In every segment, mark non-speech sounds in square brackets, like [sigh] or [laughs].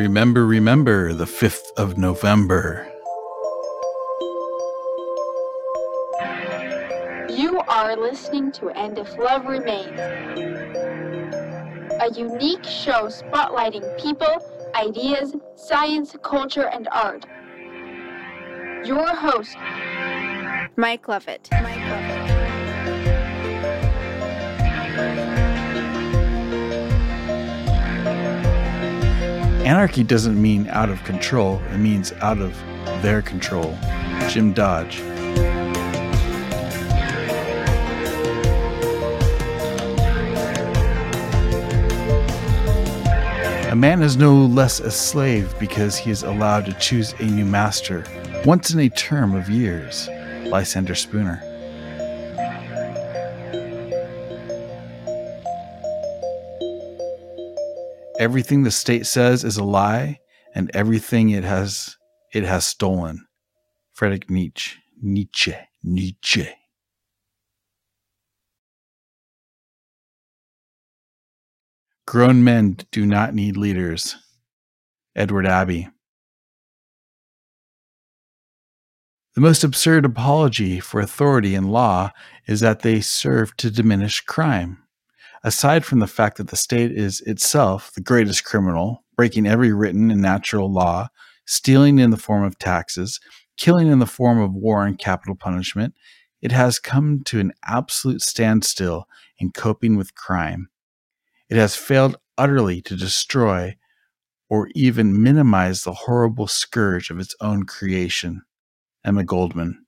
Remember, remember the 5th of November. You are listening to And If Love Remains, a unique show spotlighting people, ideas, science, culture, and art. Your host, Mike Lovett. Mike Lovett. Anarchy doesn't mean out of control, it means out of their control. Jim Dodge. A man is no less a slave because he is allowed to choose a new master once in a term of years. Lysander Spooner. Everything the state says is a lie, and everything it has it has stolen. Friedrich Nietzsche. Nietzsche. Nietzsche. Grown men do not need leaders. Edward Abbey. The most absurd apology for authority and law is that they serve to diminish crime. Aside from the fact that the state is itself the greatest criminal, breaking every written and natural law, stealing in the form of taxes, killing in the form of war and capital punishment, it has come to an absolute standstill in coping with crime. It has failed utterly to destroy or even minimize the horrible scourge of its own creation. Emma Goldman.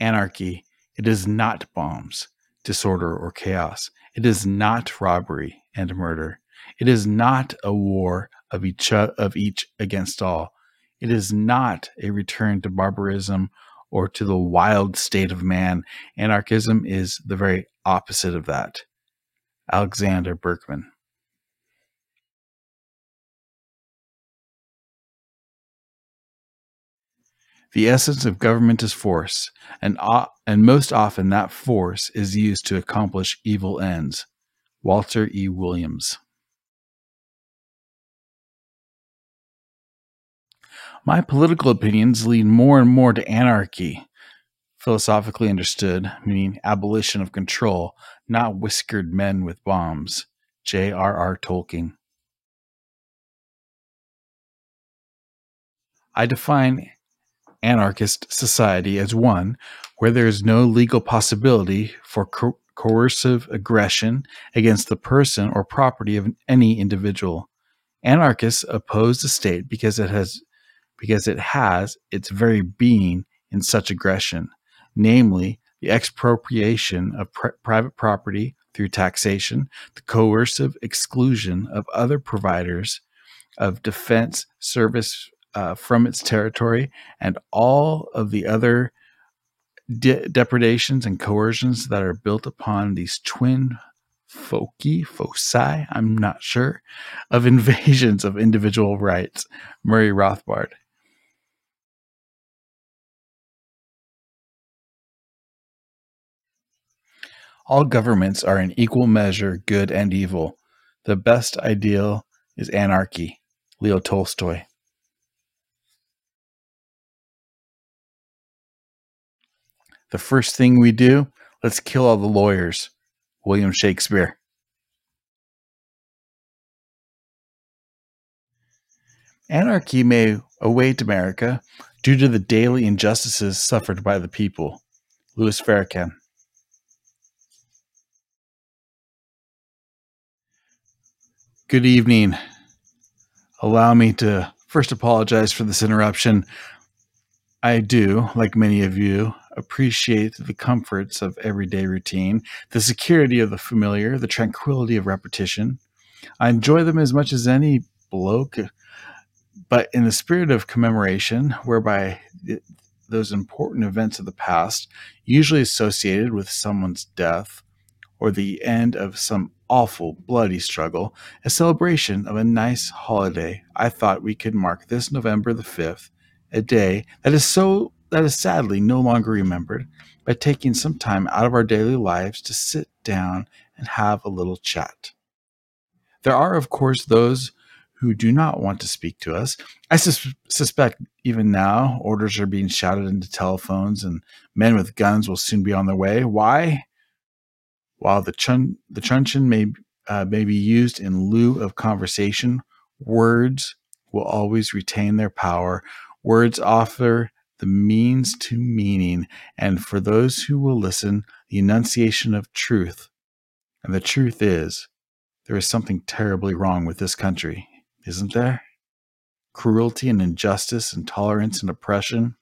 Anarchy. It is not bombs, disorder, or chaos. It is not robbery and murder. It is not a war of each, of each against all. It is not a return to barbarism or to the wild state of man. Anarchism is the very opposite of that. Alexander Berkman. The essence of government is force, and, and most often that force is used to accomplish evil ends. Walter E. Williams. My political opinions lean more and more to anarchy, philosophically understood, meaning abolition of control, not whiskered men with bombs. J.R.R. Tolkien. I define anarchist society as one where there is no legal possibility for co- coercive aggression against the person or property of any individual. Anarchists oppose the state because it has because it has its very being in such aggression, namely the expropriation of pr- private property through taxation, the coercive exclusion of other providers of defense service uh, from its territory, and all of the other de- depredations and coercions that are built upon these twin foci, foci, I'm not sure, of [laughs] invasions of individual rights. Murray Rothbard. All governments are in equal measure good and evil. The best ideal is anarchy. Leo Tolstoy. The first thing we do, let's kill all the lawyers. William Shakespeare. Anarchy may await America due to the daily injustices suffered by the people. Louis Farrakhan. Good evening. Allow me to first apologize for this interruption. I do, like many of you, appreciate the comforts of everyday routine, the security of the familiar, the tranquility of repetition. I enjoy them as much as any bloke, but in the spirit of commemoration, whereby those important events of the past, usually associated with someone's death or the end of some awful, bloody struggle, a celebration of a nice holiday, I thought we could mark this November the 5th a day that is so that is sadly no longer remembered by taking some time out of our daily lives to sit down and have a little chat. There are, of course, those who do not want to speak to us. I sus- suspect even now orders are being shouted into telephones and men with guns will soon be on their way. Why? While the, chun- the truncheon may, uh, may be used in lieu of conversation, words will always retain their power. Words offer the means to meaning, and for those who will listen, the enunciation of truth. And the truth is, there is something terribly wrong with this country isn't there? Cruelty and injustice, intolerance and oppression.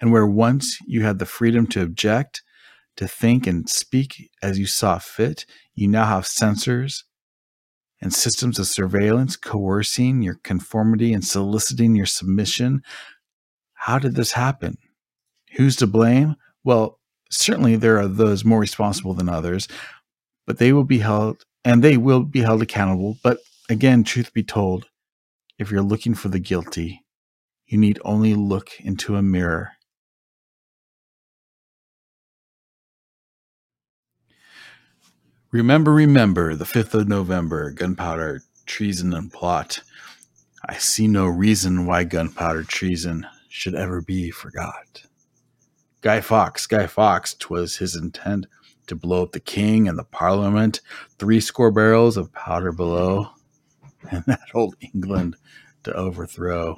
And where once you had the freedom to object, to think and speak as you saw fit, you now have censors and systems of surveillance coercing your conformity and soliciting your submission. How did this happen? Who's to blame? Well, certainly there are those more responsible than others, but they will be held and they will be held accountable. But Again, truth be told, if you're looking for the guilty, you need only look into a mirror. Remember, remember, the 5th of November, gunpowder, treason, and plot. I see no reason why gunpowder treason should ever be forgot. Guy Fawkes, Guy Fawkes, 'twas his intent to blow up the king and the parliament, three score barrels of powder below [laughs] and that old England to overthrow.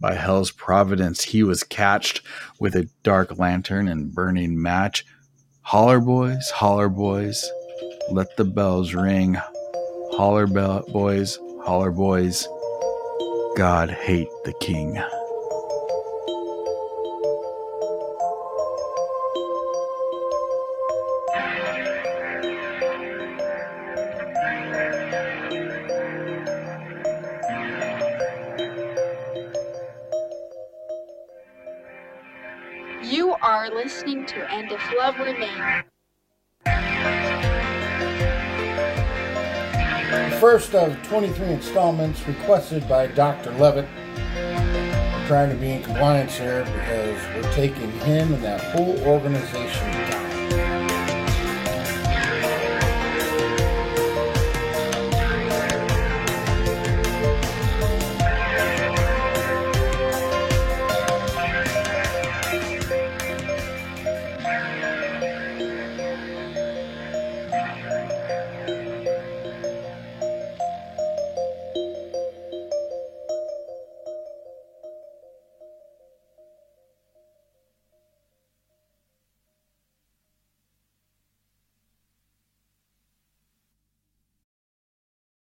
By hell's providence, he was catched with a dark lantern and burning match. Holler, boys, holler, boys, let the bells ring. Holler, bell- boys, holler, boys. God hate the king. Are listening to And If Love Remains. First of 23 installments requested by Dr. Levitt. We're trying to be in compliance here because we're taking him and that whole organization down.